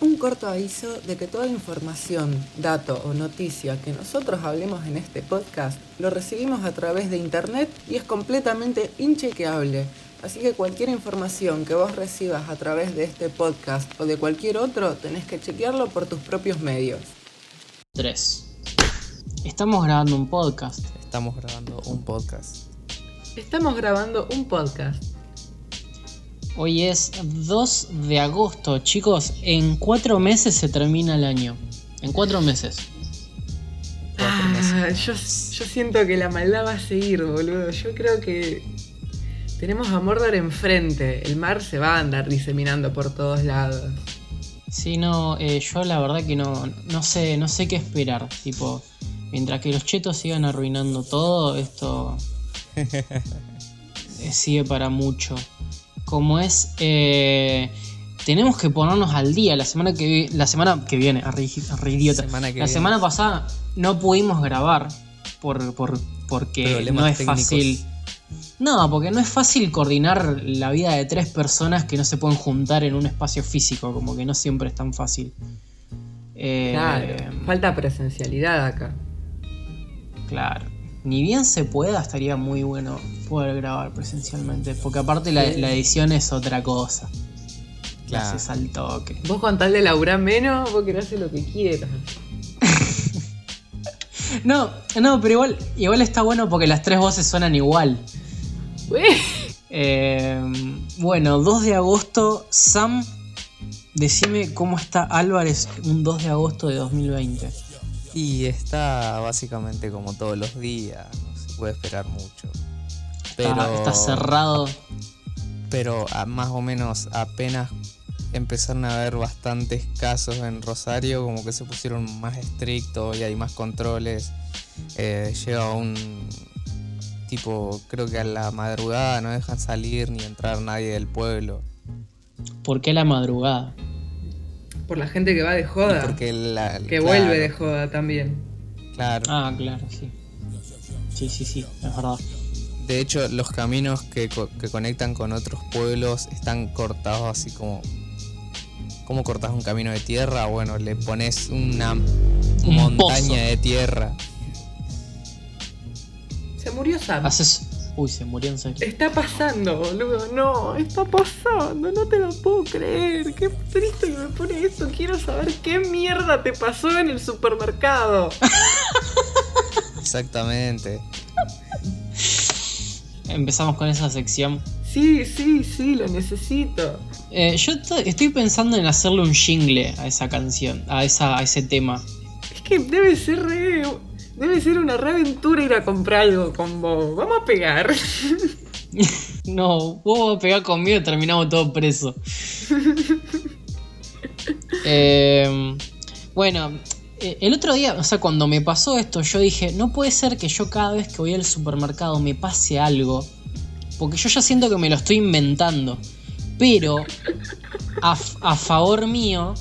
Un corto aviso de que toda información, dato o noticia que nosotros hablemos en este podcast lo recibimos a través de internet y es completamente inchequeable. Así que cualquier información que vos recibas a través de este podcast o de cualquier otro, tenés que chequearlo por tus propios medios. 3. Estamos grabando un podcast. Estamos grabando un podcast. Estamos grabando un podcast. Hoy es 2 de agosto, chicos. En cuatro meses se termina el año. En cuatro meses. Ah, yo, yo siento que la maldad va a seguir, boludo. Yo creo que tenemos a Mordor enfrente. El mar se va a andar diseminando por todos lados. Sí, no, eh, yo la verdad que no, no sé, no sé qué esperar. Tipo, mientras que los chetos sigan arruinando todo, esto eh, sigue para mucho. Como es, eh, tenemos que ponernos al día. La semana que, vi- la semana que viene, arre, arre idiota. Semana que la viene. semana pasada no pudimos grabar por, por, porque Problemas no es técnicos. fácil. No, porque no es fácil coordinar la vida de tres personas que no se pueden juntar en un espacio físico, como que no siempre es tan fácil. Eh, Claro, falta presencialidad acá. Claro. Ni bien se pueda, estaría muy bueno poder grabar presencialmente. Porque aparte la, edición es otra cosa. La Claro. haces al toque. Vos con tal de laburar menos, vos querés hacer lo que quieras. No, no, pero igual, igual está bueno porque las tres voces suenan igual. Eh, bueno, 2 de agosto. Sam, decime cómo está Álvarez un 2 de agosto de 2020. Y está básicamente como todos los días, no se puede esperar mucho. Pero, Está, está cerrado. pero a- más o menos apenas empezaron a haber bastantes casos en Rosario, como que se pusieron más estrictos y hay más controles. Eh, llega un tipo, creo que a la madrugada no dejan salir ni entrar nadie del pueblo. ¿Por qué la madrugada? Por la gente que va de joda. Porque la, que claro, vuelve de joda también. Claro. Ah, claro, sí. Sí, sí, sí, es verdad. De hecho, los caminos que, co- que conectan con otros pueblos están cortados así como... ¿Cómo cortas un camino de tierra? Bueno, le pones una Un montaña pozo. de tierra. Se murió Sam. Haces. Uy, se murió en serio. Está pasando, boludo. No, está pasando. No te lo puedo creer. Qué triste que me pone esto. Quiero saber qué mierda te pasó en el supermercado. Exactamente. Empezamos con esa sección. Sí, sí, sí, lo necesito. Eh, yo to- estoy pensando en hacerle un jingle a esa canción, a, esa, a ese tema. Es que debe ser re. Debe ser una re aventura ir a comprar algo con vos. Vamos a pegar. No, vos vas a pegar conmigo y terminamos todos presos. Eh, bueno, eh, el otro día, o sea, cuando me pasó esto, yo dije, no puede ser que yo cada vez que voy al supermercado me pase algo. Porque yo ya siento que me lo estoy inventando. Pero, a favor mío,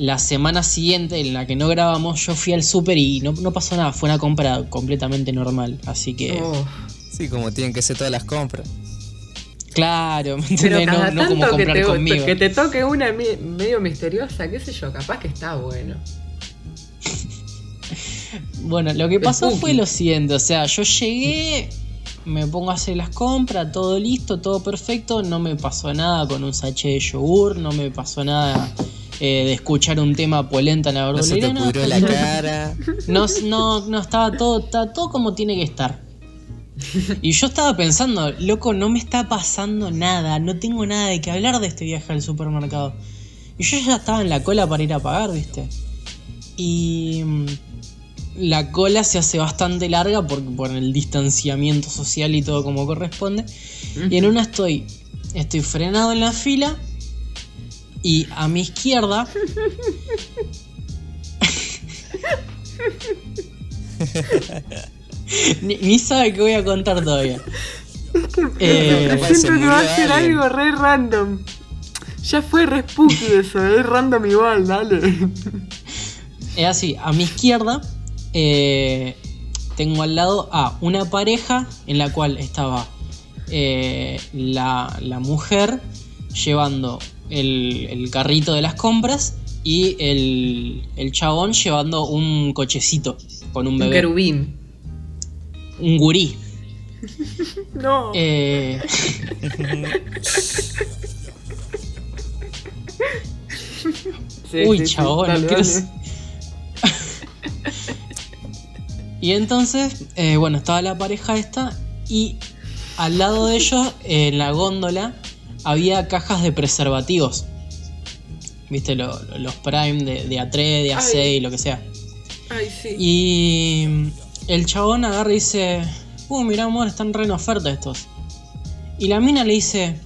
la semana siguiente en la que no grabamos, yo fui al super y no, no pasó nada. Fue una compra completamente normal. Así que, Oh, Sí, como tienen que ser todas las compras. claro, ¿me Pero entendés? cada No, no como que comprar te, conmigo. que te toque una medio misteriosa, qué sé yo, capaz que está bueno. Bueno, lo que pasó fue lo siguiente, o sea, yo llegué, me pongo a hacer las compras, todo listo, todo perfecto, no me pasó nada con un sachet de yogur, no me pasó nada eh, de escuchar un tema polenta en la No se te la cara. no, no, no, estaba todo, estaba todo como tiene que estar. Y yo estaba pensando, loco, no me está pasando nada, no tengo nada de que hablar de este viaje al supermercado. Y yo ya estaba en la cola para ir a pagar, ¿viste? Y mm, la cola se hace bastante larga por, por el distanciamiento social y todo como corresponde. Y en una estoy, estoy frenado en la fila y a mi izquierda ni, ni sabe qué voy a contar todavía. Eh, Siento que va a ser alguien. algo re random. Ya fue re spooky eso, es random igual, dale. Es así, a mi izquierda eh, tengo al lado a una pareja en la cual estaba eh, la, la mujer llevando el, el carrito de las compras y el, el chabón llevando un cochecito con un Un bebé. querubín. Un gurí. No. Eh, Sí, uy, sí, sí. chabón, Dale, dale. Y entonces, eh, bueno, estaba la pareja esta y al lado de ellos, en la góndola, había cajas de preservativos. Viste, Lo- lo- los Prime de, de A3, de A6, Ay. lo que sea. Ay, sí. Y el chabón agarra y dice, uh, mirá amor, están re en oferta estos. Y la mina le dice,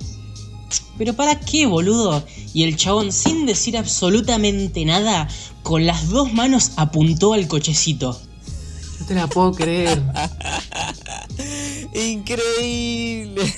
pero ¿para qué, boludo? Y el chabón, sin decir absolutamente nada, con las dos manos apuntó al cochecito. No te la puedo creer. Increíble.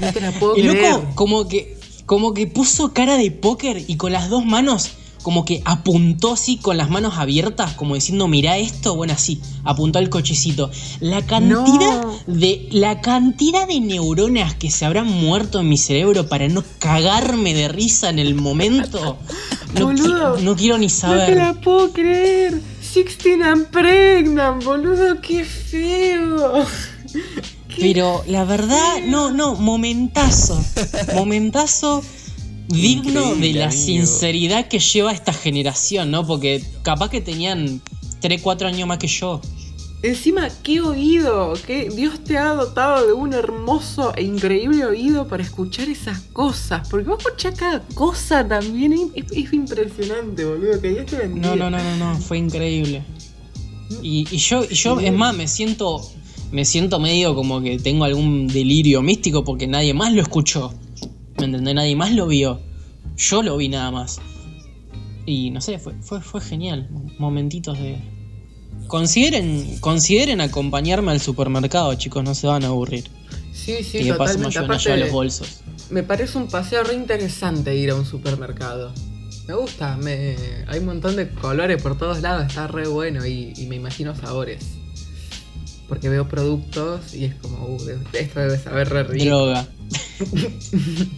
No te la puedo El creer. loco como que, como que puso cara de póker y con las dos manos como que apuntó así con las manos abiertas, como diciendo, mirá esto, bueno así, apuntó al cochecito. La cantidad No. de. La cantidad de neuronas que se habrán muerto en mi cerebro para no cagarme de risa en el momento. No, Boludo, qui- no quiero ni No te saber. la puedo creer. Sixteen and pregnant, boludo, qué feo. Pero la verdad, no, no, momentazo. Momentazo digno de la amigo. sinceridad que lleva esta generación, ¿no? Porque capaz que tenían 3, 4 años más que yo. Encima, qué oído, que Dios te ha dotado de un hermoso e increíble oído para escuchar esas cosas. Porque vos escuchás cada cosa también, es, es impresionante, boludo, que Dios te bendiga. No, no, no, no, no, fue increíble. Y, y yo, y yo, es más, me siento, me siento medio como que tengo algún delirio místico porque nadie más lo escuchó. ¿Me entendés? Nadie más lo vio. Yo lo vi nada más. Y no sé, fue, fue, fue genial. Momentitos de. Consideren, consideren acompañarme al supermercado, chicos, no se van a aburrir. Sí, sí, y de paso me los bolsos. me parece un paseo re interesante ir a un supermercado. Me gusta, me... hay un montón de colores por todos lados, está re bueno y, y me imagino sabores. Porque veo productos y es como, uh, esto debe saber re rico. Droga.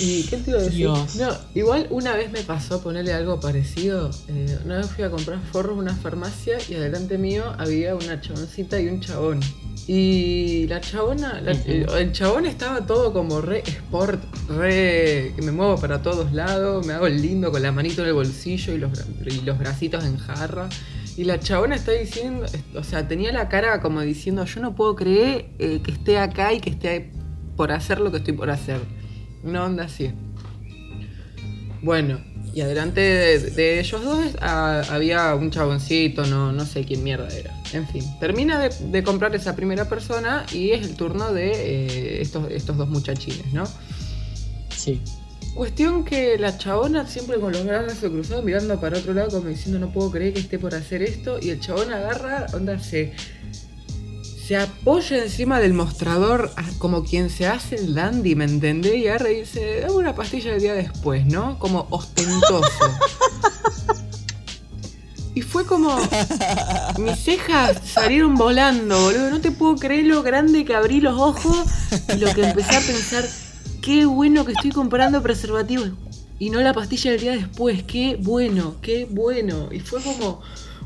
¿Y qué te iba a decir? Dios. No, igual una vez me pasó ponerle algo parecido. Eh, una vez fui a comprar forros a una farmacia y adelante mío había una chaboncita y un chabón. Y la chabona, la- el, chabón estaba todo como re sport, re que me muevo para todos lados, me hago el lindo con la manito en el bolsillo y los, y los bracitos en jarra. Y la chabona está diciendo, o sea, tenía la cara como diciendo, yo no puedo creer eh, que esté acá y que esté por hacer lo que estoy por hacer. Una onda así. Bueno, y adelante de, ellos dos ah, había un chaboncito, no, no sé quién mierda era. En fin, termina de, de comprar esa primera persona y es el turno de eh, estos, estos dos muchachines, ¿no? Sí. Cuestión que la chabona siempre con los brazos cruzados mirando para otro lado como diciendo no puedo creer que esté por hacer esto y el chabón agarra, onda se se apoya encima del mostrador ah, como quien se hace el dandy, ¿me entendés? Y agarra y dice, dame una pastilla el día después, ¿no? Como ostentoso. Y fue como. Mis cejas salieron volando, boludo. No te puedo creer lo grande que abrí los ojos y lo que empecé a pensar. Qué bueno que estoy comprando preservativos y no la pastilla del día después. Qué bueno, qué bueno. Y fue como.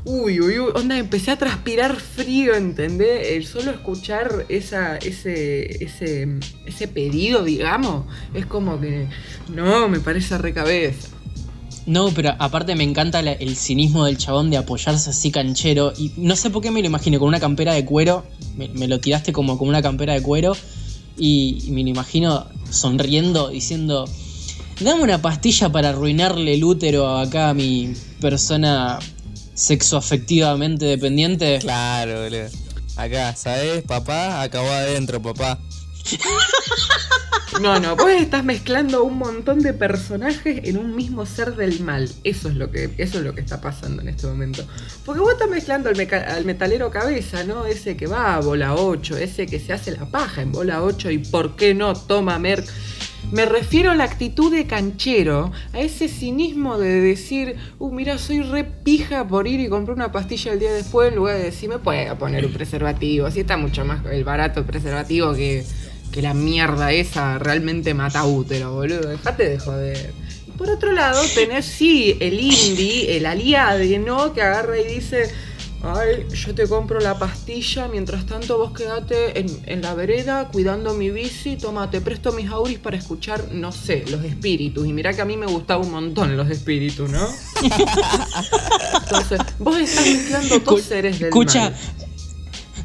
Uy, uy, uy. Onda, empecé a transpirar frío, ¿entendés? El solo escuchar esa, ese, ese, ese pedido, digamos, es como que. No, me parece recabeza. No, pero aparte me encanta el cinismo del chabón de apoyarse así canchero. Y no sé por qué me lo imagino con una campera de cuero. Me, me lo tiraste como con una campera de cuero. Y, me lo imagino sonriendo, diciendo: Dame una pastilla para arruinarle el útero acá a mi persona sexoafectivamente dependiente. Claro, boludo. Acá, ¿sabes? Papá acabó adentro, papá. No, no, vos estás mezclando un montón de personajes en un mismo ser del mal. Eso es lo que, eso es lo que está pasando en este momento. Porque vos estás mezclando al, meca- al metalero cabeza, ¿no? Ese que va a bola 8, ese que se hace la paja en bola 8 y por qué no toma merc. Me refiero a la actitud de canchero, a ese cinismo de decir, uh, mira, soy re pija por ir y comprar una pastilla el día después, en lugar de decir, me puedo poner un preservativo, así está mucho más el barato preservativo que que la mierda esa realmente mata útero, boludo. Dejate de joder. Por otro lado, tenés sí el indie, el aliade, ¿no? Que agarra y dice, ay, yo te compro la pastilla, mientras tanto vos quedate en, en la vereda cuidando mi bici, toma, te presto mis auris para escuchar, no sé, los espíritus. Y mirá que a mí me gustaba un montón los espíritus, ¿no? Entonces, vos estás mezclando dos seres del Escucha, mal.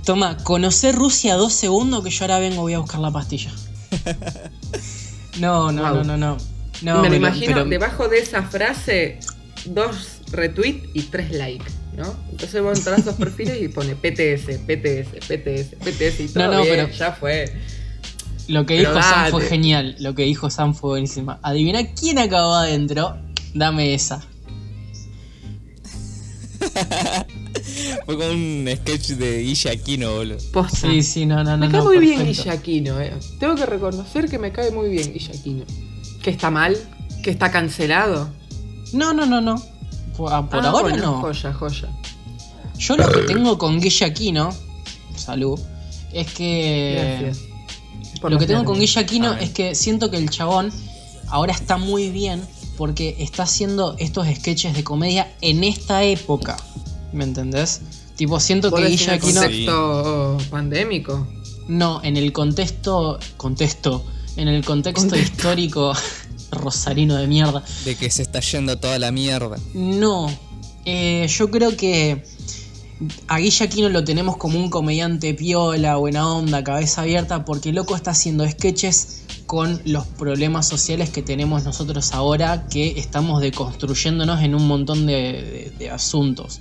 Toma, conocer Rusia dos segundos que yo ahora vengo voy a buscar la pastilla. No, no, Wow. no, no, no. Me lo imagino pero- debajo de esa frase, dos retweets y tres likes, ¿no? Entonces vos entras a esos perfiles y pone PTS, PTS, PTS, PTS y todo No, no, bien, pero- ya fue. Lo que Pero dijo Sam fue genial. Lo que dijo Sam fue buenísima. Adivina quién acabó adentro. Dame esa. Fue como un sketch de Guilla Aquino, boludo. Posta. Sí, sí, no, no, no. me cae no, muy bien perfecto. Guillaquino, eh. Tengo que reconocer que me cae muy bien Guillaquino. ¿Que está mal? ¿Que está cancelado? No, no, no, no. Por, ah, por Ah, ahora bueno, no. Joya, joya. Yo lo que tengo con Guilla Aquino, salud, es que. Gracias. Por Lo que tengo con. Guilla Aquino es que siento que el chabón ahora está muy bien porque está haciendo estos sketches de comedia en esta época. ¿Me entendés? Tipo, siento ¿Vos que Guilla en el contexto pandémico? No, en el contexto. Contexto. En el contexto histórico rosarino de mierda. De que se está yendo toda la mierda. No. eh, yo creo que a Guilla Aquino lo tenemos como un comediante piola, buena onda, cabeza abierta, porque el loco está haciendo sketches con los problemas sociales que tenemos nosotros ahora, que estamos deconstruyéndonos en un montón de, de- de asuntos.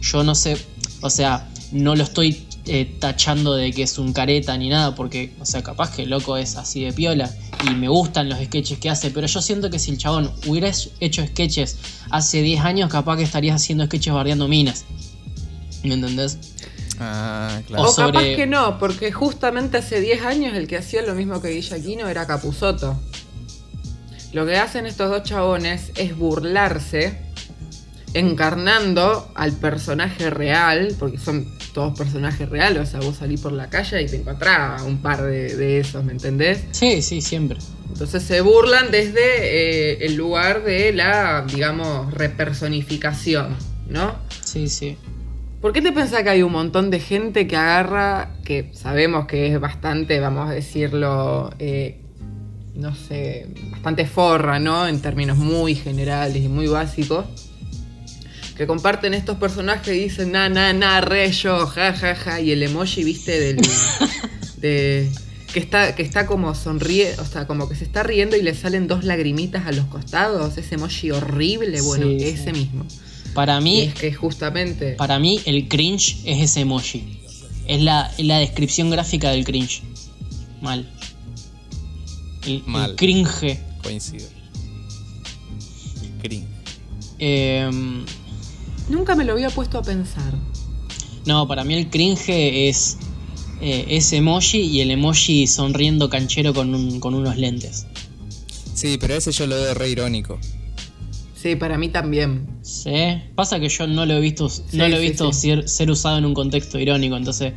Yo no sé, o sea, no lo estoy eh, tachando de que es un careta ni nada, porque, o sea, capaz que el loco es así de piola y me gustan los sketches que hace, pero yo siento que si el chabón hubiera hecho sketches hace 10 años, capaz que estaría haciendo sketches bardeando minas. ¿Me entendés? Ah, O claro. O sobre- capaz que no, porque justamente hace 10 años el que hacía lo mismo que Guillaquino era Capuzoto. Lo que hacen estos dos chabones es burlarse, encarnando al personaje real, porque son todos personajes reales, o sea, vos salís por la calle y te encontrás a un par de, de esos, ¿me entendés? Sí, sí, siempre. Entonces se burlan desde eh, el lugar de la, digamos, repersonificación, ¿no? Sí, sí. ¿Por qué te pensás que hay un montón de gente que agarra, que sabemos que es bastante, vamos a decirlo, eh, no sé, bastante forra, ¿no? En términos muy generales y muy básicos, que comparten estos personajes y dicen, na, na, na, re yo, ja, ja, ja, y el emoji, viste, del... de, que está, que está como sonríe, o sea, como que se está riendo y le salen dos lagrimitas a los costados, ese emoji horrible, bueno, Sí, ese sí. mismo. Para Y mí, es que justamente... para mí el cringe es ese emoji. Es la, es la descripción gráfica del cringe. Mal. El, el Mal. cringe. Coincido. Cringe. Em, Nunca me lo había puesto a pensar. no, para mí el cringe es eh, ese emoji y el emoji sonriendo canchero con, un- con unos lentes. Sí, pero ese yo lo veo re irónico. Sí, para mí también. ¿Sí? Pasa que yo no lo he visto, no lo he sí, visto sí. Ser, ser usado en un contexto irónico, entonces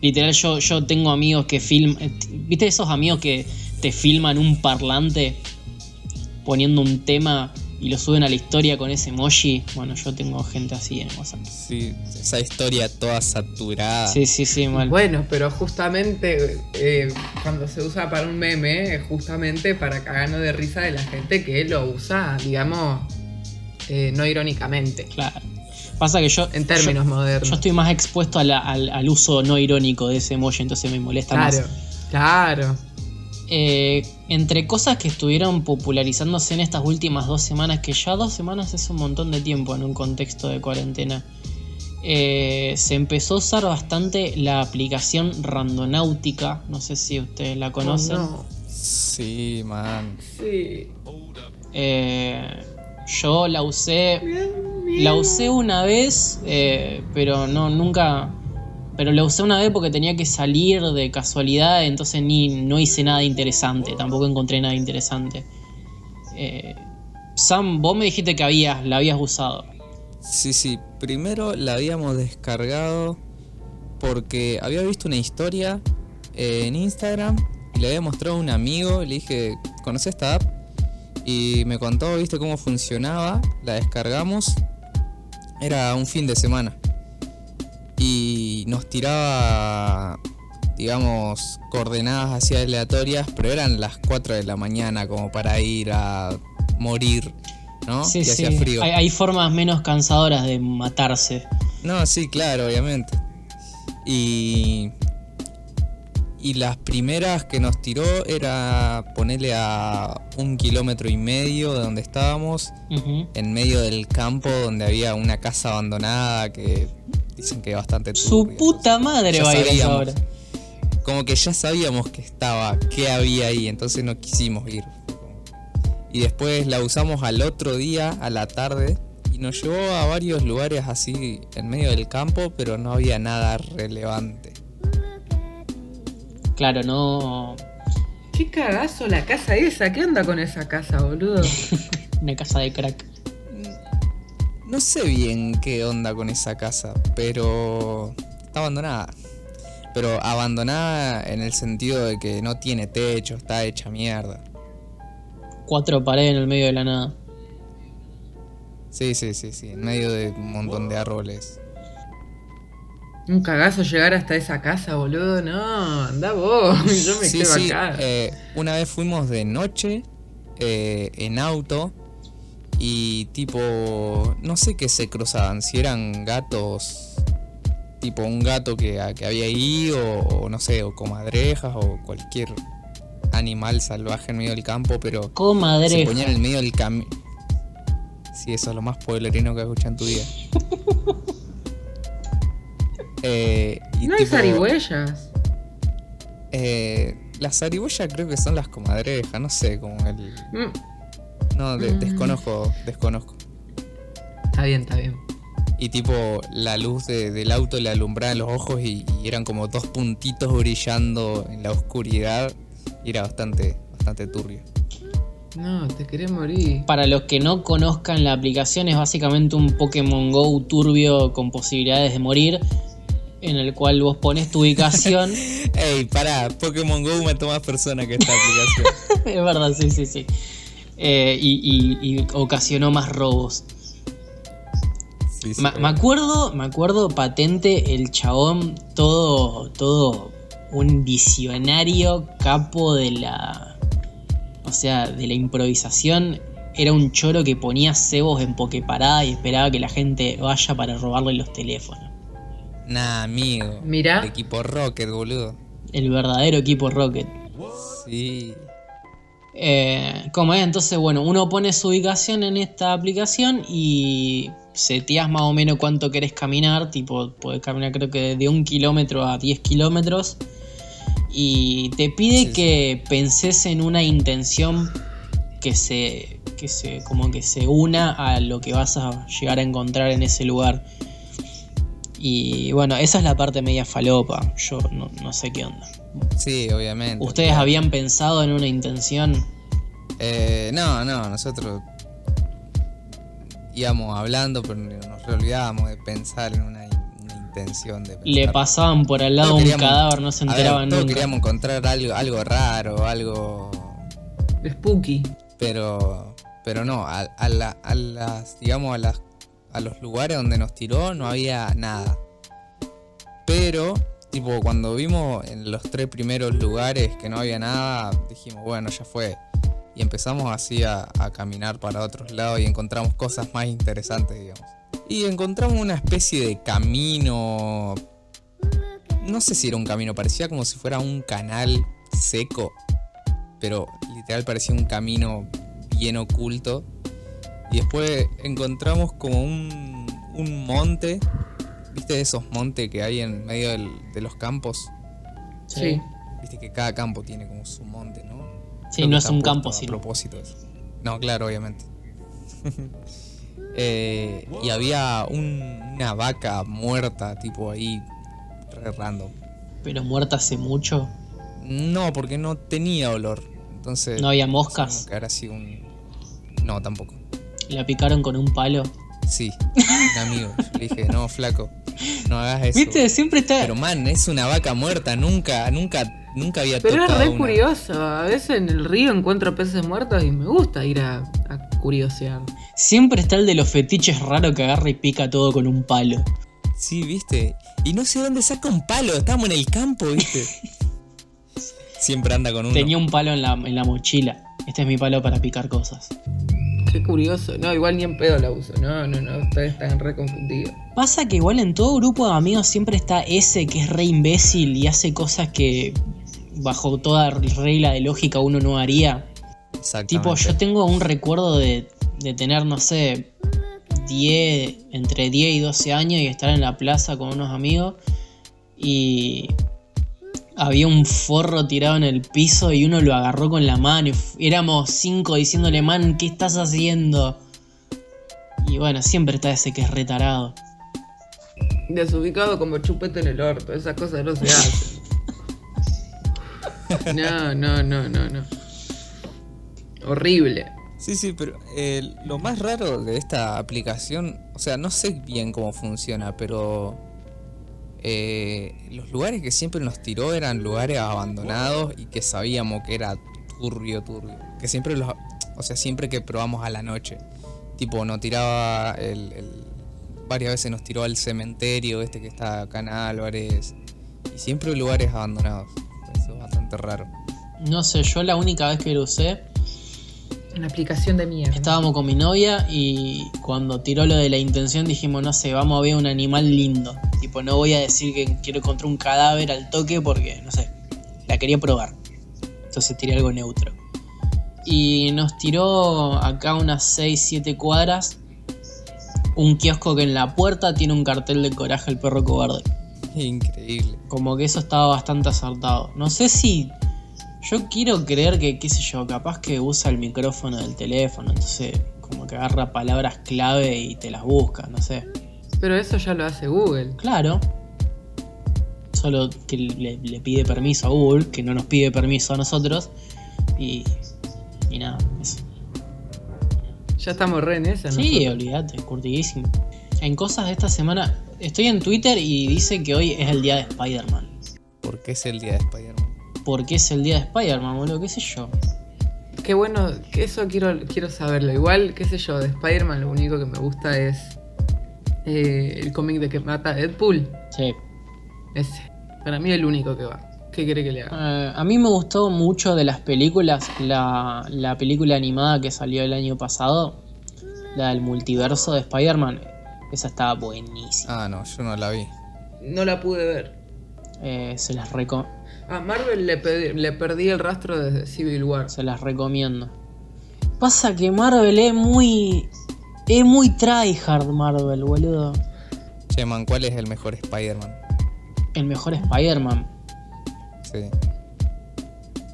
literal yo, yo tengo amigos que filman, ¿viste esos amigos que te filman un parlante poniendo un tema y lo suben a la historia con ese emoji? Bueno, yo tengo gente así en WhatsApp. Sí, esa historia toda saturada. Sí, sí, sí, mal. Bueno, pero justamente eh, cuando se usa para un meme, es justamente para cagarnos de risa de la gente que lo usa, digamos, eh, no irónicamente, Claro. Pasa que yo, en términos yo, modernos. yo estoy más expuesto a la- al, al uso no irónico de ese emoji, entonces me molesta más. Claro, claro. Eh, entre cosas que estuvieron popularizándose en estas últimas dos semanas, que ya dos semanas es un montón de tiempo en un contexto de cuarentena, eh, se empezó a usar bastante la aplicación Randonáutica, no sé si ustedes la conocen. Oh, no. Sí, man. Sí. Eh, yo la usé, Bien, bien. la usé una vez, eh, pero no, nunca... Pero la usé una vez porque tenía que salir de casualidad, entonces ni no hice nada interesante, tampoco encontré nada interesante. Eh, Sam, vos me dijiste que habías, la habías usado. Sí, sí. Primero la habíamos descargado porque había visto una historia eh, en Instagram le había mostrado a un amigo, le dije, ¿conoces esta app? Y me contó, viste, cómo funcionaba, la descargamos, era un fin de semana. Y nos tiraba, digamos, coordenadas así aleatorias, pero eran las 4 de la mañana como para ir a morir, ¿no? Sí, y sí. hacía frío. Hay, hay formas menos cansadoras de matarse. No, sí, claro, obviamente. Y. Y las primeras que nos tiró era ponerle a un kilómetro y medio de donde estábamos, en medio del campo donde había una casa abandonada que dicen que es bastante Su puta madre Ya va a ir a esa sabíamos. hora. Como que ya sabíamos que estaba, qué había ahí, entonces no quisimos ir. Y después la usamos al otro día, a la tarde, y nos llevó a varios lugares así en medio del campo, pero no había nada relevante. Claro, no. Qué cagazo la casa esa. ¿Qué onda con esa casa, boludo? Una casa de crack. No sé bien qué onda con esa casa, pero está abandonada. Pero abandonada en el sentido de que no tiene techo, está hecha mierda. Cuatro paredes en el medio de la nada. Sí, sí, sí, sí, en medio de un montón de árboles. Un cagazo llegar hasta esa casa, boludo. No, anda vos. Yo me Sí, quedo sí, acá. eh, una vez fuimos de noche eh, en auto y tipo, no sé qué se cruzaban, si eran gatos, tipo un gato que, que había ahí o, o no sé, o comadrejas o cualquier animal salvaje en medio del campo, pero se Comadre. ponía en el medio del camino. Sí, eso es lo más pueblerino que has escuchado en tu vida. Eh, y no hay zarigüeyas. eh, las zarigüeyas creo que son las comadrejas, no sé, como el... Mm, No, de- Mm. desconozco, desconozco. Está bien, está bien. Y tipo, la luz de- del auto le alumbraba los ojos y, y eran como dos puntitos brillando en la oscuridad. Y era bastante, bastante turbio. No, te querés morir. Para los que no conozcan la aplicación, es básicamente un Pokémon Go turbio con posibilidades de morir. En el cual vos pones tu ubicación. Ey, pará, Pokémon Go mató más personas que esta aplicación. es verdad, sí, sí, sí. Eh, y, y- y ocasionó más robos. Sí, sí. Ma- me acuerdo, me acuerdo patente el chabón, todo, todo un visionario capo de la, o sea, de la improvisación. Era un choro que ponía cebos en pokeparada y esperaba que la gente vaya para robarle los teléfonos. Nah, amigo. Mirá. El equipo Rocket, boludo. El verdadero equipo Rocket. Sí. Eh, como es, entonces, bueno, uno pone su ubicación en esta aplicación y seteas más o menos cuánto querés caminar. Tipo, podés caminar creo que de un kilómetro a 10 kilómetros. Y te pide Sí, que penses en una intención que se, que se, como que se una a lo que vas a llegar a encontrar en ese lugar. Y bueno, esa es la parte media falopa. Yo no, no sé qué onda. Sí, obviamente. ¿Ustedes habían pensado en una intención? Eh, no, no, nosotros íbamos hablando, pero nos olvidábamos de pensar en una, una intención de Le pasaban por al lado un cadáver, no se ver, enteraban todos nunca. queríamos encontrar algo, algo raro, algo. Spooky. Pero. Pero no, a, a la- a las. digamos a las. A los lugares donde nos tiró no había nada. Pero, tipo, cuando vimos en los tres primeros lugares que no había nada, dijimos, bueno, ya fue. Y empezamos así a, caminar para otros lados y encontramos cosas más interesantes, digamos. Y encontramos una especie de camino. No sé si era un camino, parecía como si fuera un canal seco. Pero literal parecía un camino bien oculto. Y después encontramos como un, un monte. ¿Viste esos montes que hay en medio del- de los campos? Sí. Viste que cada campo tiene como su monte, ¿no? Sí, Creo no es un campo, a sino. propósito eso. No, claro, obviamente. Eh, y había un- una vaca muerta, tipo ahí, re random. Pero muerta hace mucho. No, porque no tenía olor. Entonces. No había moscas. Que habrá sido un. No, tampoco. La picaron con un palo. Sí, un amigo. Yo le dije, no, flaco, no hagas eso. ¿Viste? Siempre está. Pero man, es una vaca muerta, nunca, nunca nunca había Pero es re una- curioso. A veces en el río encuentro peces muertos y me gusta ir a, a curiosear. Siempre está el de los fetiches raro que agarra y pica todo con un palo. Sí, viste. Y no sé dónde saca un palo. Estamos en el campo, viste. Siempre anda con uno. Tenía un palo en la, en la mochila. Este es mi palo para picar cosas. Qué curioso. No, igual ni en pedo la uso. No, no, no. Ustedes están re confundidos. Pasa que igual en todo grupo de amigos siempre está ese que es re imbécil y hace cosas que bajo toda regla de lógica uno no haría. Exactamente. Tipo, yo tengo un recuerdo de, de tener, no sé, 10, entre 10 y 12 años y estar en la plaza con unos amigos y había un forro tirado en el piso y uno lo agarró con la mano y éramos cinco diciéndole, man, ¿qué estás haciendo? Y bueno, siempre está ese que es retarado. Desubicado como chupete en el orto. Esas cosas no se hacen. No, no, no, no, no. Horrible. Sí, sí, pero eh, lo más raro de esta aplicación, o sea, no sé bien cómo funciona, pero eh, los lugares que siempre nos tiró eran lugares abandonados y que sabíamos que era turbio, turbio. Que siempre los, o sea, siempre que probamos a la noche, tipo, nos tiraba el, varias veces nos tiró al cementerio este que está acá en Álvarez y siempre lugares abandonados. Eso es bastante raro. No sé, yo la única vez que lo usé Una aplicación de mierda. Estábamos con mi novia y cuando tiró lo de la intención dijimos, no sé, vamos a ver un animal lindo. Tipo, no voy a decir que quiero encontrar un cadáver al toque porque, no sé, la quería probar. Entonces tiré algo neutro. Y nos tiró acá unas 6-7 cuadras un kiosco que en la puerta tiene un cartel de coraje al perro cobarde. Increíble. Como que eso estaba bastante acertado. No sé si. Yo quiero creer que, qué sé yo, capaz que usa el micrófono del teléfono, entonces como que agarra palabras clave y te las busca, no sé. Pero eso ya lo hace Google. Claro. Solo que le, le pide permiso a Google, que no nos pide permiso a nosotros. Y. Y nada, eso. Ya estamos re en esa, ¿no? Sí, olvídate, curtidísimo. En cosas de esta semana, estoy en Twitter y dice que hoy es el día de Spider-Man. ¿Por qué es el día de Spider-Man? Porque es el día de Spider-Man, boludo, qué sé yo. Qué bueno, que eso quiero, quiero saberlo. Igual, qué sé yo, de Spider-Man lo único que me gusta es eh, el cómic de que mata a Deadpool. Sí. Ese. Para mí el único que va. ¿Qué quiere que le haga? Eh, a mí me gustó mucho de las películas, la, la película animada que salió el año pasado, la del multiverso de Spider-Man. Esa estaba buenísima. Ah, no, yo no la vi. No la pude ver. Eh, se, las reco- A Marvel le, pe- le perdí el rastro desde Civil War. se las recomiendo. Pasa que Marvel es muy. Es muy tryhard Marvel, boludo. Che, man, ¿cuál es el mejor Spider-Man? El mejor Spider-Man. Sí.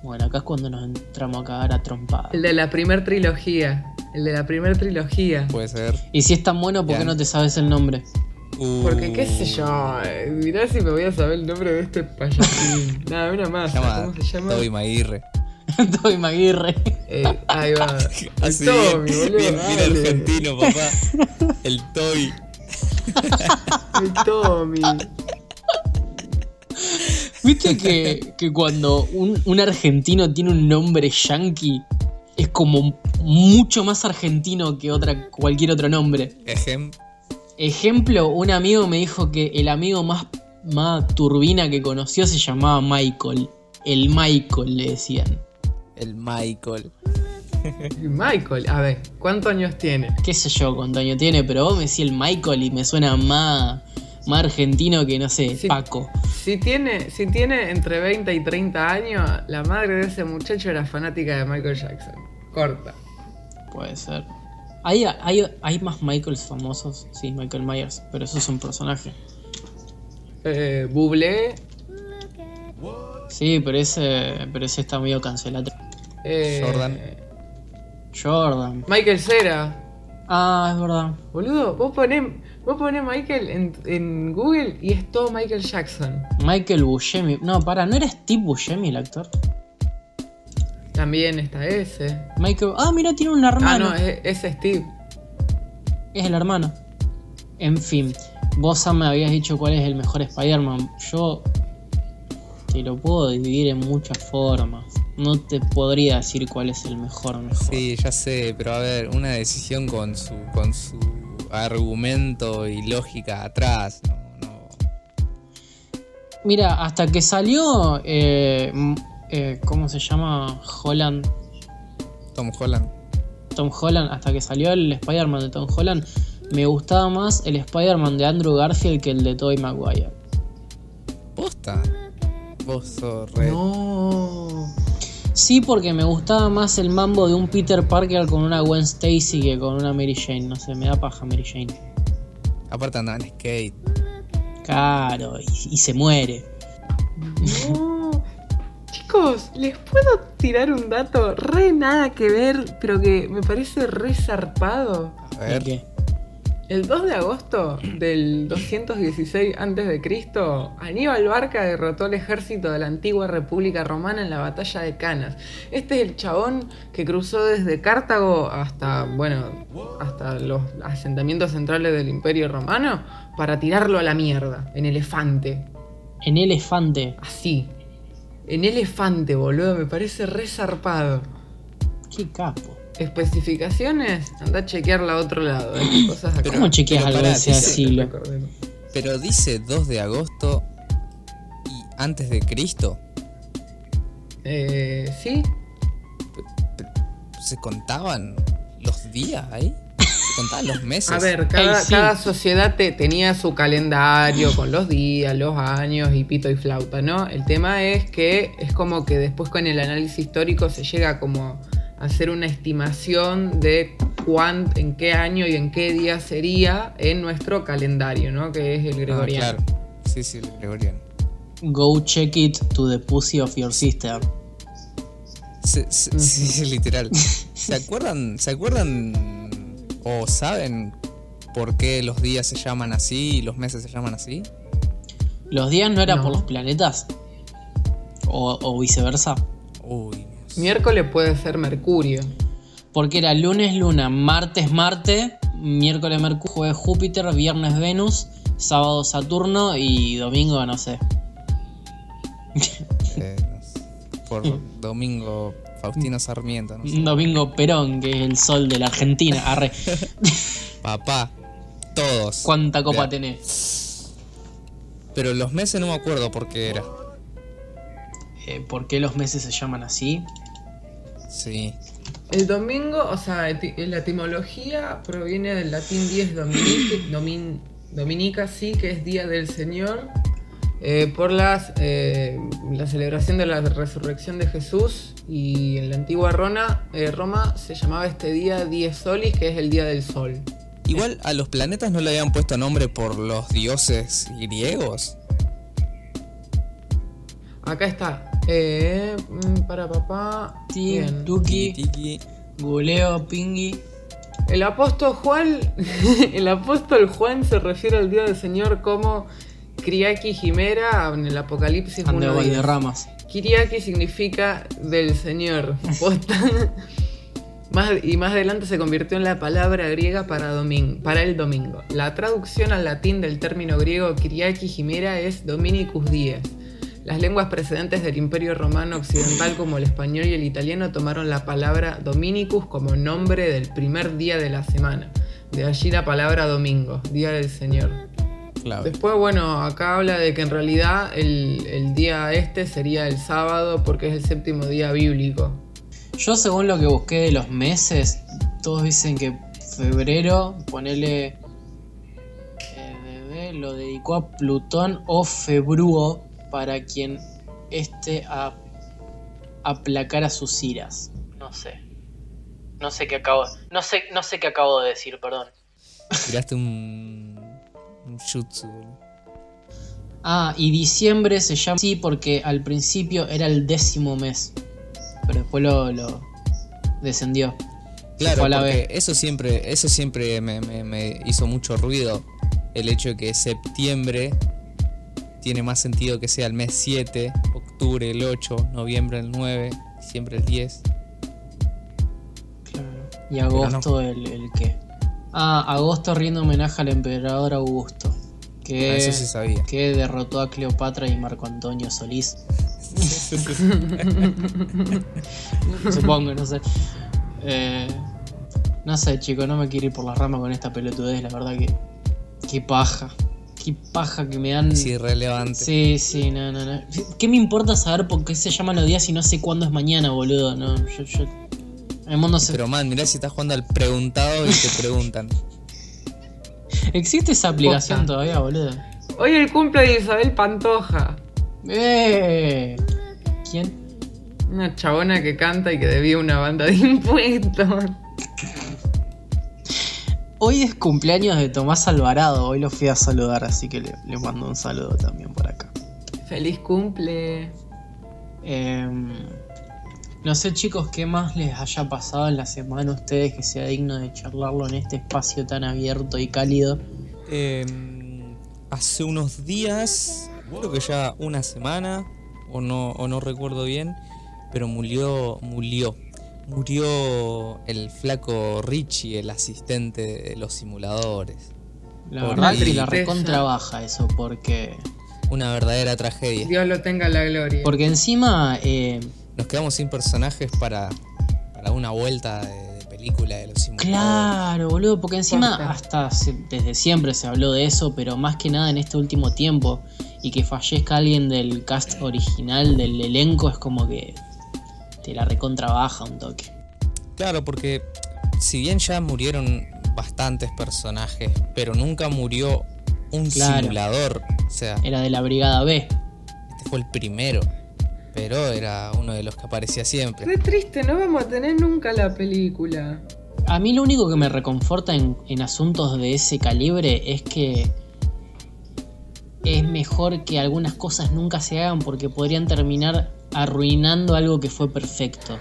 Bueno, acá es cuando nos entramos a cagar a trompada. El de la primer trilogía. El de la primer trilogía. Puede ser. Y si es tan bueno, ¿por qué no te sabes el nombre? Uh, Porque qué sé yo, eh, mirá si me voy a saber el nombre de este payasín. Nada, una más. ¿Cómo se llama? Tobey Maguire. Toby Maguire. Eh, ahí va. Así Tommy, boludo, bien, bien argentino, papá. El Toby. El Tommy. ¿Viste que, que cuando un, un argentino tiene un nombre yankee es como mucho más argentino que otra, cualquier otro nombre? Ejem. Ejemplo, un amigo me dijo que el amigo más, más turbina que conoció se llamaba Michael. El Michael le decían. El Michael. Michael, a ver, ¿cuántos años tiene? Qué sé yo cuánto año tiene, pero vos me decís el Michael y me suena más, más argentino que, no sé. Paco. Si tiene, si tiene entre 20 y 30 años, la madre de ese muchacho era fanática de Michael Jackson. Corta. Puede ser. ¿Hay, hay, hay más Michaels famosos? Sí, Michael Myers, pero eso es un personaje. Eh, Bublé. Sí, pero ese, pero ese está medio cancelado. eh, Jordan. Jordan. Michael Cera. Ah, es verdad. Boludo, vos ponés, vos ponés Michael en, en Google y es todo Michael Jackson. Michael Buscemi. No, para, ¿no era Steve Buscemi el actor? También está ese. Michael. Ah, mira, tiene un Ah, hermano. no, es, es Steve. Es el hermano. En fin, vos Sam me habías dicho cuál es el mejor Spider-Man. Yo te lo puedo dividir en muchas formas. No te podría decir cuál es el mejor mejor. Sí, ya sé, pero a ver, una decisión con su, con su argumento y lógica atrás. No, no. Mira, hasta que salió, eh, eh, ¿cómo se llama? Holland, Tom Holland. Tom Holland, hasta que salió el Spider-Man de Tom Holland, me gustaba más el Spider-Man de Andrew Garfield que el de Tobey Maguire. ¿Posta? Vos sos re. No. Sí, porque me gustaba más el mambo de un Peter Parker con una Gwen Stacy que con una Mary Jane. No sé, me da paja Mary Jane. Aparte andaba en skate. Claro, y, y se muere. No. Chicos, ¿les puedo tirar un dato re nada que ver, pero que me parece re zarpado? A ver. ¿Qué? El 2 de agosto del 216 a.C., Aníbal Barca derrotó al ejército de la antigua República Romana en la batalla de Canas. Este es el chabón que cruzó desde Cartago hasta, bueno, hasta los asentamientos centrales del Imperio Romano para tirarlo a la mierda, en elefante. En Elefante. Así. En elefante, boludo, me parece re zarpado. Qué capo. Especificaciones, anda a chequearla a otro lado. cosas acá. ¿Cómo chequeas pero algo de ese? Recordemos. Pero dice 2 de agosto y antes de Cristo. Eh, sí, ¿Se contaban los días ahí? ¿Se contaban los meses? A ver, cada, Ey, sí. cada sociedad te- tenía su calendario con los días, los años y pito y flauta, ¿no? El tema es que es como que después con el análisis histórico se llega como a hacer una estimación de cuán, en qué año y en qué día sería en nuestro calendario, ¿no? Que es el Ah, gregoriano. claro. Sí, sí, el gregoriano. Go check it to the pussy of your sister. Sí, sí, literal. ¿Se acuerdan, ¿Se acuerdan o saben por qué los días se llaman así y los meses se llaman así? ¿Los días no eran No. por los planetas? O, o viceversa. Uy, Miércoles puede ser Mercurio. Porque era lunes Luna, martes Marte, miércoles Mercurio, jueves Júpiter, viernes Venus, sábado Saturno y domingo no sé. eh, no sé, por domingo Faustino Sarmiento, no sé. Domingo Perón, que es el sol de la Argentina. Arre. Papá, todos. ¿Cuánta copa tenés? Pero los meses no me acuerdo por qué era. Eh, ¿Por qué los meses se llaman así? Sí. El domingo, o sea, eti- la etimología proviene del latín dies dominici, domin- dominica, sí, que es Día del Señor, eh, por las, eh, la celebración de la resurrección de Jesús y en la antigua Roma, eh, Roma se llamaba este día Dies Solis, que es el Día del Sol. Igual a los planetas no le habían puesto nombre por los dioses griegos. Acá está. Eh, mm, para papá. Ti, Bien. Tuki, Tiki. Guleo, Pingui. El apóstol Juan, el apóstol Juan se refiere al día del Señor como Criaki Jimera en el Apocalipsis Ande 1.10. Valderramas. Kiriaki significa del Señor. Más, y más adelante se convirtió en la palabra griega para, domin- para el domingo. La traducción al latín del término griego Kiriaki Jimera es Dominicus Dies. Las lenguas precedentes del Imperio Romano Occidental como el español y el italiano tomaron la palabra Dominicus como nombre del primer día de la semana. De allí la palabra domingo, día del Señor. Clave. Después, bueno, acá habla de que en realidad el, el día este sería el sábado porque es el séptimo día bíblico. Yo según lo que busqué de los meses, todos dicen que febrero, ponele... eh, bebé, lo dedicó a Plutón o Februo para quien este a, aplacara sus iras. No sé. No sé qué acabo. No sé, no sé qué acabo de decir, perdón. Tiraste un. Jutsu. Ah, y diciembre se llama así porque al principio era el décimo mes. Pero después lo, lo descendió. Claro, fue a la porque eso siempre, eso siempre me, me- me hizo mucho ruido. El hecho de que septiembre tiene más sentido que sea el mes 7, octubre el 8, noviembre el 9, diciembre el 10. Claro. Y agosto el, el qué. Ah, agosto rinde homenaje al emperador Augusto. Ah, Que, eso sí sabía. que derrotó a Cleopatra y Marco Antonio Solís. Supongo, no sé. Eh, no sé, chicos, no me quiero ir por las ramas con esta pelotudez, la verdad que. Qué paja. Qué paja que me dan. Es irrelevante. Sí, sí, no, no, no. ¿Qué me importa saber por qué se llaman los días si no sé cuándo es mañana, boludo? No, yo. yo... El mundo se. Pero man, mirá si estás jugando al preguntado y te preguntan. ¿Existe esa aplicación Posta. todavía, boludo? Hoy el cumple de Isabel Pantoja. ¡Eh! ¿Quién? Una chabona que canta y que debía una banda de impuestos. Hoy es cumpleaños de Tomás Alvarado, hoy lo fui a saludar, así que le, le mando un saludo también por acá. Feliz cumple. Em, no sé chicos qué más les haya pasado en la semana a ustedes que sea digno de charlarlo en este espacio tan abierto y cálido. Eh, hace unos días, creo que ya una semana, o no, o no recuerdo bien, pero murió, murió, murió el flaco Richie, el asistente de los simuladores. La Por verdad que la Tristeza. recontra baja eso, porque. Una verdadera tragedia. Dios lo tenga en la gloria. Porque encima. eh, Nos quedamos sin personajes para, para una vuelta de, de película de los simuladores. Claro, boludo, porque encima hasta se- desde siempre se habló de eso, pero más que nada en este último tiempo, y que fallezca alguien del cast original del elenco es como que te la recontra baja un toque. Claro, porque si bien ya murieron bastantes personajes, pero nunca murió un Claro. simulador. O sea, Era de la Brigada B. este fue el primero. Pero era uno de los que aparecía siempre. Re triste, no vamos a tener nunca la película. A mí lo único que me reconforta en, en asuntos de ese calibre es que es mejor que algunas cosas nunca se hagan porque podrían terminar arruinando algo que fue perfecto.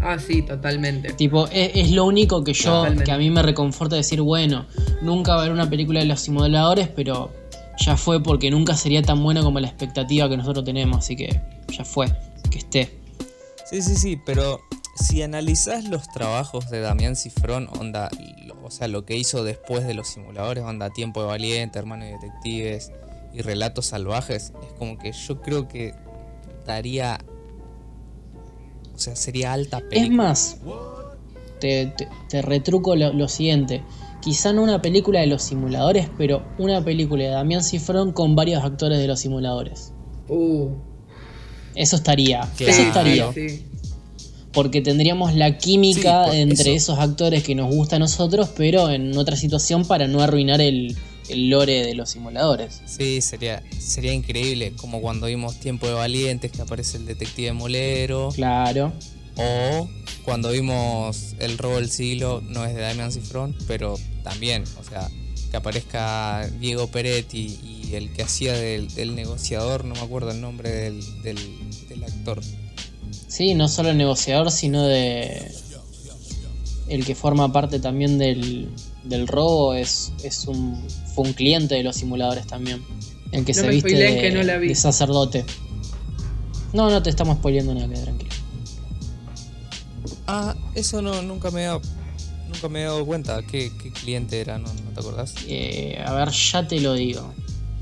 Ah, sí, totalmente. Tipo, es, es lo único que yo, Totalmente. que a mí me reconforta decir, bueno, nunca va a haber una película de los simuladores, pero ya fue porque nunca sería tan buena como la expectativa que nosotros tenemos, así que ya fue, que esté. Sí, sí, sí, pero si analizás los trabajos de Damián Cifrón, onda, lo- o sea, lo que hizo después de los simuladores, onda Tiempo de Valiente, Hermano y Detectives y Relatos Salvajes, es como que yo creo que daría. O sea, sería alta Es película. más, te, te- te retruco lo, lo siguiente. Quizá no una película de los simuladores, pero una película de Damián Cifrón con varios actores de los simuladores. Uh. Eso estaría. Claro. Eso estaría. Sí. Porque tendríamos la química Sí, entre eso. esos actores que nos gusta a nosotros, pero en otra situación para no arruinar el, el lore de los simuladores. Sí, sería, sería increíble, como cuando vimos Tiempo de Valientes, que aparece el detective Molero, Claro. O cuando vimos El robo del siglo, no es de Damián Cifrón, pero también, o sea, que aparezca Diego Peretti y el que hacía del, del negociador, no me acuerdo el nombre del, del, del actor. Sí, no solo el negociador, sino de. El que forma parte también del, del robo es, es un, fue un cliente de los simuladores también. El que No se viste de, que no la vi. de sacerdote. No, no te estamos spoileando nada, tranquilo. Ah, eso no, nunca me he dado, nunca me he dado cuenta. ¿Qué, qué cliente era? ¿No, no te acordás? Eh, a ver, ya te lo digo.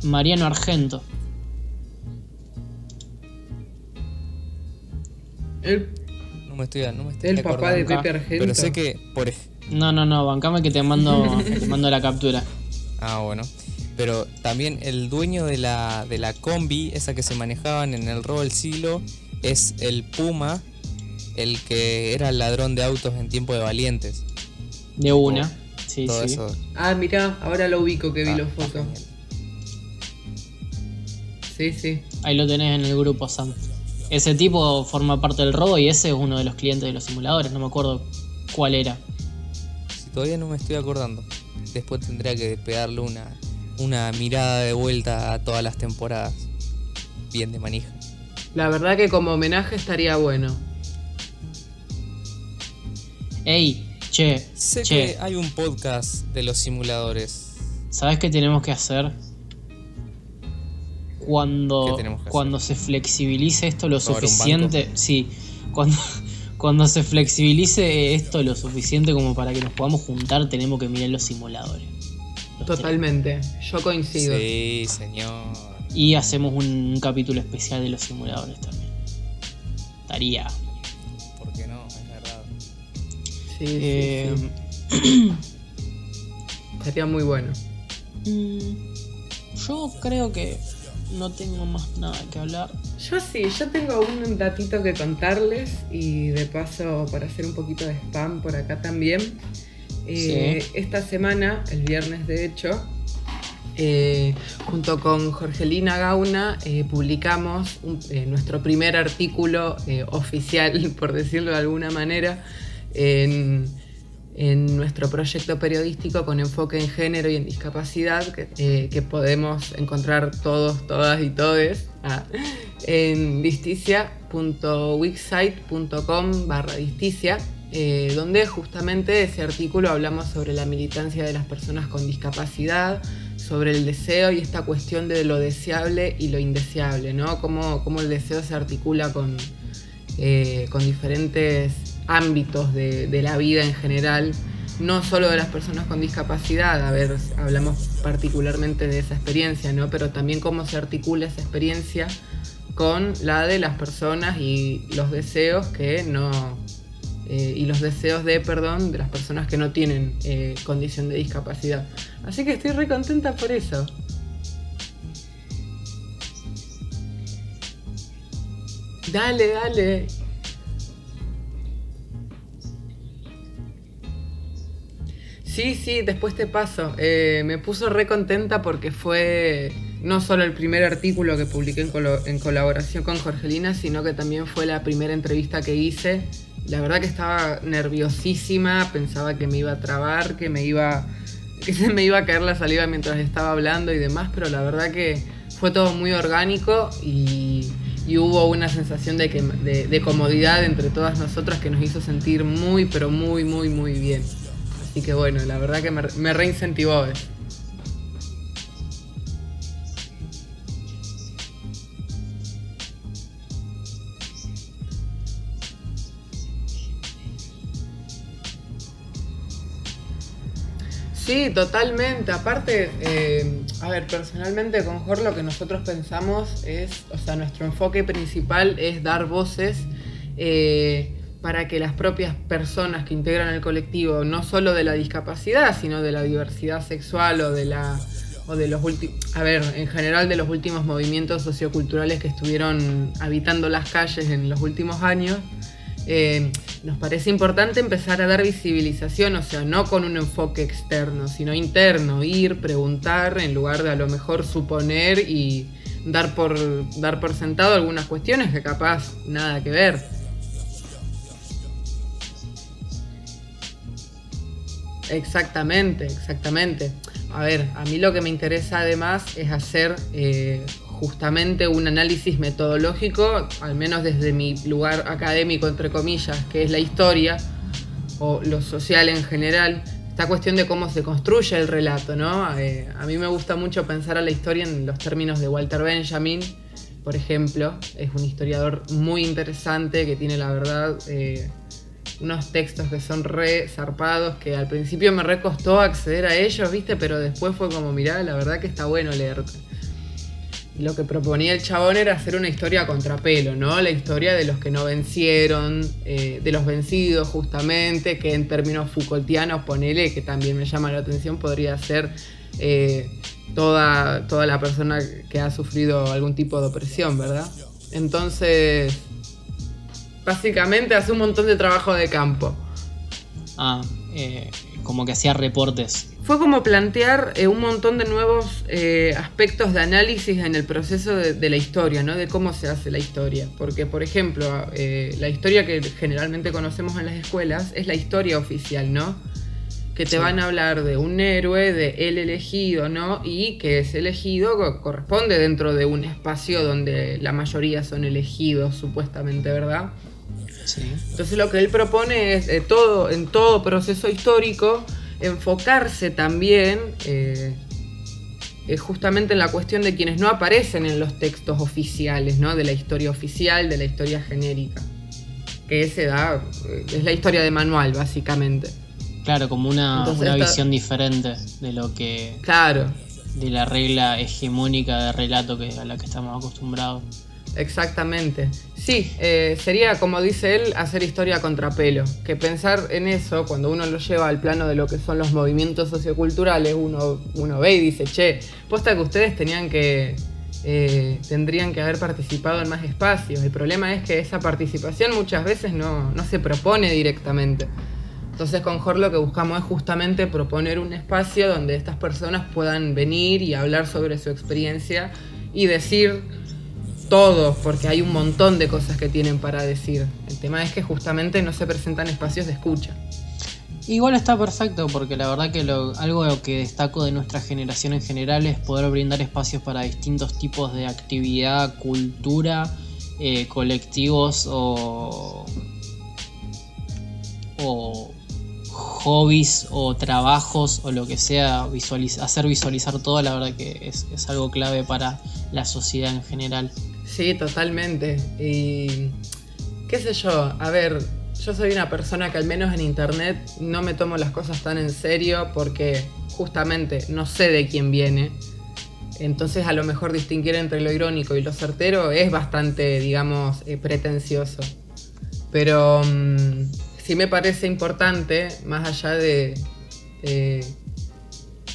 Mariano Argento. El, No me estoy, no me estoy el papá de. Pepe Argento. Pero sé que, por No, no, no, bancame que te mando, te mando la captura. Ah, bueno. Pero también el dueño de la, de la combi, esa que se manejaban en el robo del siglo, es el Puma, el que era el ladrón de autos en tiempo de valientes. De una. Sí, Todo sí. eso. Ah, mirá, ahora lo ubico que vi está- los fotos. Sí, sí. Ahí lo tenés en el grupo, Sam. Ese tipo forma parte del robo y ese es uno de los clientes de los simuladores. No me acuerdo cuál era. Si todavía no me estoy acordando, después tendría que pegarle una, una mirada de vuelta a todas las temporadas. Bien de manija. La verdad que como homenaje estaría bueno. Ey, che, Sé che, que hay un podcast de los simuladores. ¿sabes qué tenemos que hacer? Cuando, ¿Qué tenemos que cuando se flexibilice esto lo ¿Robar un suficiente. Sí, cuando, cuando se flexibilice esto lo suficiente como para que nos podamos juntar, tenemos que mirar los simuladores. Los Totalmente. Yo coincido. Sí, señor. Y hacemos un capítulo especial de los simuladores también. Estaría. Sí, sí, Eh, sí. Estaría muy bueno. mm, yo creo que no tengo más nada que hablar. Yo sí, yo tengo un datito que contarles y de paso para hacer un poquito de spam por acá también. Eh, Esta semana, el viernes de hecho, eh, junto con Jorgelina Gauna, eh, publicamos un- eh, nuestro primer artículo eh, oficial, por decirlo de alguna manera, en, nuestro proyecto periodístico con enfoque en género y en discapacidad, que, eh, podemos encontrar todos, todas y todes ah, en disticia.wixsite.com barra disticia, eh, donde justamente ese artículo hablamos sobre la militancia de las personas con discapacidad, sobre el deseo y esta cuestión de lo deseable y lo indeseable, ¿no? Cómo, cómo el deseo se articula con, eh, con diferentes ámbitos de, la vida en general, no solo de las personas con discapacidad, a ver, hablamos particularmente de esa experiencia, ¿no? Pero también cómo se articula esa experiencia con la de las personas y los deseos que no... eh, y los deseos de, perdón, de las personas que no tienen eh, condición de discapacidad. Así que estoy re contenta por eso. Dale, dale. Sí, sí, después te paso. Eh, me puso re contenta porque fue no solo el primer artículo que publiqué en, colo- colaboración con Jorgelina, sino que también fue la primera entrevista que hice. La verdad que estaba nerviosísima, pensaba que me iba a trabar, que me iba, que se me iba a caer la saliva mientras estaba hablando y demás, pero la verdad que fue todo muy orgánico y, hubo una sensación de, que, de comodidad entre todas nosotras que nos hizo sentir muy, pero muy, muy, muy bien. Así que bueno, la verdad que me, me reincentivó. eh. Sí, totalmente. Aparte, eh, a ver, personalmente con Jor lo que nosotros pensamos es, o sea, nuestro enfoque principal es dar voces eh, para que las propias personas que integran el colectivo, no solo de la discapacidad, sino de la diversidad sexual o de la o de los últimos, a ver, en general de los últimos movimientos socioculturales que estuvieron habitando las calles en los últimos años, eh, nos parece importante empezar a dar visibilización, o sea, no con un enfoque externo, sino interno, ir, preguntar, en lugar de a lo mejor suponer y dar por, dar por sentado algunas cuestiones que capaz nada que ver. Exactamente, exactamente. A ver, a mí lo que me interesa además es hacer eh, justamente un análisis metodológico, al menos desde mi lugar académico, entre comillas, que es la historia, o lo social en general, esta cuestión de cómo se construye el relato, ¿no? Eh, a mí me gusta mucho pensar a la historia en los términos de Walter Benjamin, por ejemplo, es un historiador muy interesante que tiene la verdad eh, unos textos que son re zarpados, que al principio me re costó acceder a ellos, ¿viste? Pero después fue como, mirá, la verdad que está bueno leerte. Lo que proponía el chabón era hacer una historia a contrapelo, ¿no? La historia de los que no vencieron, eh, de los vencidos justamente, que en términos Foucaultianos, ponele, que también me llama la atención, podría ser eh, toda, toda la persona que ha sufrido algún tipo de opresión, ¿verdad? Entonces, básicamente hace un montón de trabajo de campo. Ah, eh, como que hacía reportes. Fue como plantear eh, un montón de nuevos eh, aspectos de análisis en el proceso de, de la historia, ¿no? De cómo se hace la historia. Porque, por ejemplo, la historia que generalmente conocemos en las escuelas es la historia oficial, ¿no? Que te Sí. van a hablar de un héroe, de el elegido, ¿no? Y que ese elegido co- corresponde dentro de un espacio donde la mayoría son elegidos, supuestamente, ¿verdad? Sí. Entonces lo que él propone es eh, todo, en todo proceso histórico enfocarse también eh, eh, justamente en la cuestión de quienes no aparecen en los textos oficiales, ¿no? De la historia oficial, de la historia genérica. Que ese da, es la historia de manual, básicamente. Claro, como una, Entonces una esta- visión diferente de lo que Claro, de la regla hegemónica de relato que, a la que estamos acostumbrados. Exactamente. Sí, eh, sería como dice él, hacer historia contrapelo. Que pensar en eso, cuando uno lo lleva al plano de lo que son los movimientos socioculturales, uno, uno ve y dice, che, posta que ustedes tenían que. eh, tendrían que haber participado en más espacios. El problema es que esa participación muchas veces no, no se propone directamente. Entonces con Jor lo que buscamos es justamente proponer un espacio donde estas personas puedan venir y hablar sobre su experiencia y decir todo, porque hay un montón de cosas que tienen para decir. El tema es que justamente no se presentan espacios de escucha. Igual está perfecto porque la verdad que algo que destaco de nuestra generación en general es poder brindar espacios para distintos tipos de actividad, cultura, eh, colectivos o, o hobbies o trabajos o lo que sea, visualiz- hacer visualizar todo, la verdad que es, es algo clave para la sociedad en general. Sí, totalmente. Y qué sé yo, a ver, yo soy una persona que al menos en internet no me tomo las cosas tan en serio porque justamente no sé de quién viene. Entonces a lo mejor distinguir entre lo irónico y lo certero es bastante, digamos, eh, pretencioso. Pero mm, sí me parece importante, más allá de, de,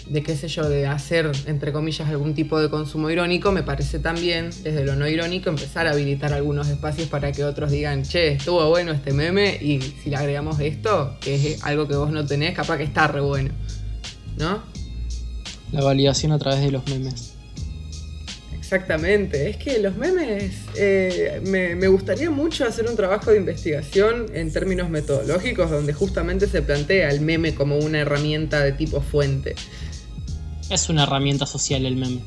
de qué sé yo, de hacer, entre comillas, algún tipo de consumo irónico, me parece también, desde lo no irónico, empezar a habilitar algunos espacios para que otros digan, che, estuvo bueno este meme y si le agregamos esto, que es algo que vos no tenés, capaz que está re bueno. ¿No? La validación a través de los memes. Exactamente, es que los memes, eh, me, me gustaría mucho hacer un trabajo de investigación en términos metodológicos donde justamente se plantea el meme como una herramienta de tipo fuente. Es una herramienta social el meme.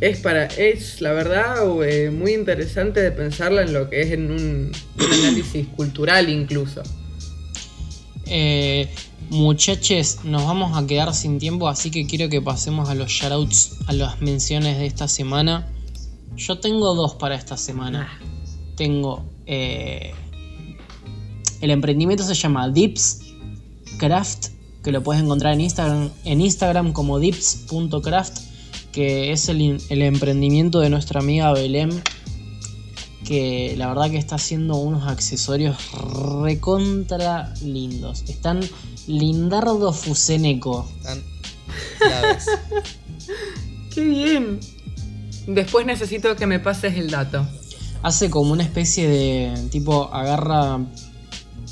Es para, es la verdad eh, muy interesante de pensarla en lo que es en un, un análisis cultural incluso. Eh, muchaches, nos vamos a quedar sin tiempo, así que quiero que pasemos a los shoutouts, a las menciones de esta semana. Yo tengo dos para esta semana. Tengo. eh, el emprendimiento se llama Dips Craft, que lo puedes encontrar en Instagram, en Instagram como dips.craft, que es el, el emprendimiento de nuestra amiga Belén, que la verdad que está haciendo unos accesorios recontra lindos. Están lindardo fuseneco. Están claves. ¡Qué bien! Después necesito que me pases el dato. Hace como una especie de tipo agarra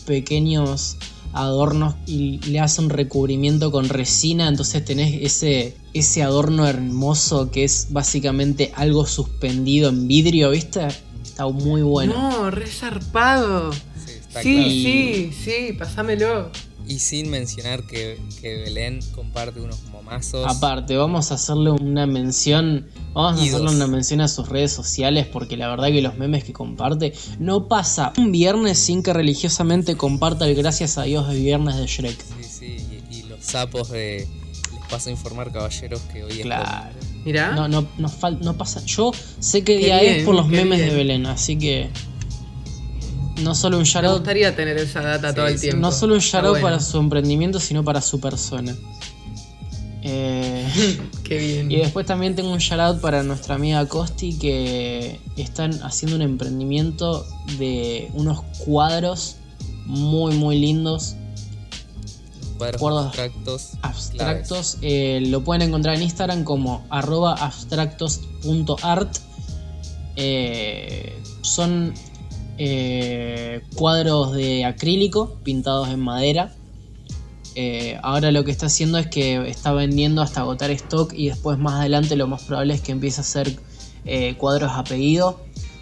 pequeños adornos y le hace un recubrimiento con resina, entonces tenés ese ese adorno hermoso que es básicamente algo suspendido en vidrio, ¿viste? Está muy bueno. No, re zarpado. Sí, está Sí, claro. sí, sí, pasámelo. Y sin mencionar que, que Belén comparte unos Aparte, vamos a hacerle una mención. Vamos a hacerle una mención a sus redes sociales porque la verdad que los memes que comparte no pasa un viernes sin que religiosamente comparta el gracias a Dios de viernes de Shrek. Sí, sí, y, y los sapos de. Les paso a informar, caballeros, que hoy es Claro. Mirá. No, no, no, fal- no pasa. Yo sé qué Qué día bien, es por los memes de. Belén, así que. No solo un Me shoutout, gustaría tener esa data Sí, todo el sí. tiempo. no solo un shoutout bueno. para su emprendimiento, sino para su persona. Eh. Qué bien. Y después también tengo un shoutout para nuestra amiga Costi que están haciendo un emprendimiento de unos cuadros muy muy lindos, cuadros Cuadros abstractos. abstractos. Eh, lo pueden encontrar en Instagram como arroba abstractos.art. Eh, son eh, cuadros de acrílico pintados en madera. Eh, ahora lo que está haciendo es que está vendiendo hasta agotar stock y después más adelante lo más probable es que empiece a hacer eh, cuadros a pedido.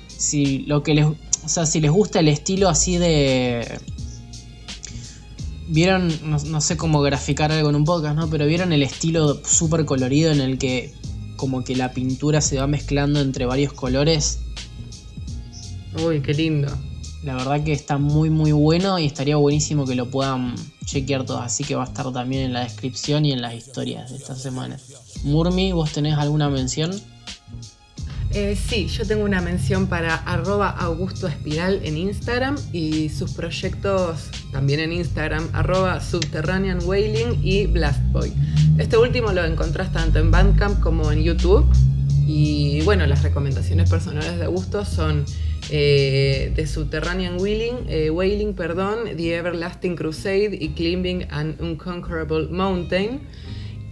Si lo que les, o sea, si les gusta el estilo así de vieron, no, no sé cómo graficar algo en un podcast, ¿no? Pero vieron el estilo súper colorido en el que como que la pintura se va mezclando entre varios colores. Uy, qué lindo. La verdad que está muy muy bueno y estaría buenísimo que lo puedan chequear todos. Así que va a estar también en la descripción y en las historias de esta semana. Murmi, ¿vos tenés alguna mención? Eh, sí, yo tengo una mención para arroba Augusto Espiral en Instagram y sus proyectos también en Instagram, arroba Subterranean Whaling y Blastboy. Este último lo encontrás tanto en Bandcamp como en YouTube. Y bueno, las recomendaciones personales de Augusto son eh, The Subterranean Wailing, eh, Wailing, perdón, The Everlasting Crusade y Climbing an Unconquerable Mountain.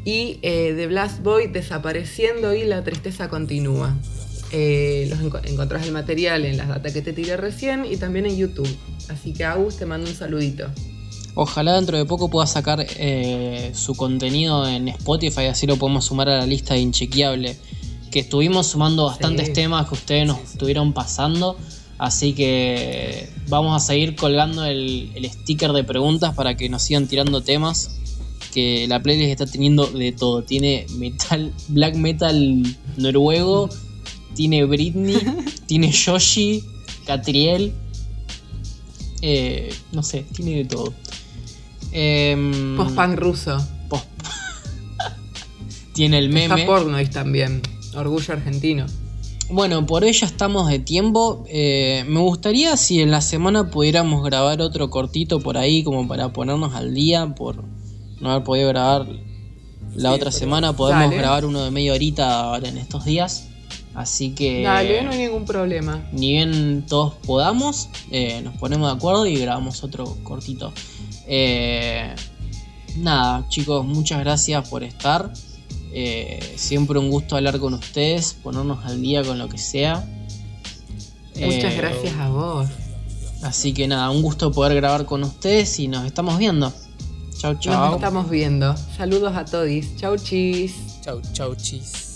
Y eh, The Blast Boy, Desapareciendo y La Tristeza Continúa. Eh, los enco- encontrás el material en las datas que te tiré recién y también en YouTube. Así que Agus te mando un saludito. Ojalá dentro de poco pueda sacar eh, su contenido en Spotify, así lo podemos sumar a la lista de Inchequeable. Que estuvimos sumando bastantes Sí. temas que ustedes nos estuvieron pasando. Así que vamos a seguir colgando el, el sticker de preguntas para que nos sigan tirando temas. Que la playlist está teniendo de todo. Tiene metal, black metal noruego, tiene Britney, tiene Yoshi, Catriel. eh, no sé, tiene de todo. Em, Post-punk ruso. post- tiene el meme. Está Pornoise también. Orgullo argentino. Bueno, por ello estamos de tiempo. Eh, me gustaría si en la semana pudiéramos grabar otro cortito por ahí, como para ponernos al día, por no haber podido grabar la otra semana. Podemos Dale. grabar uno de media horita ahora en estos días. Así que Dale, no hay ningún problema. ni bien todos podamos, eh, nos ponemos de acuerdo y grabamos otro cortito. Eh, nada, chicos, muchas gracias por estar. Eh, siempre un gusto hablar con ustedes, ponernos al día con lo que sea. Muchas Eh, gracias a vos. Así que nada, un gusto poder grabar con ustedes y nos estamos viendo. Chau, Nos chau. estamos viendo. Saludos a todos. Chau, chis. Chau, chau, chis.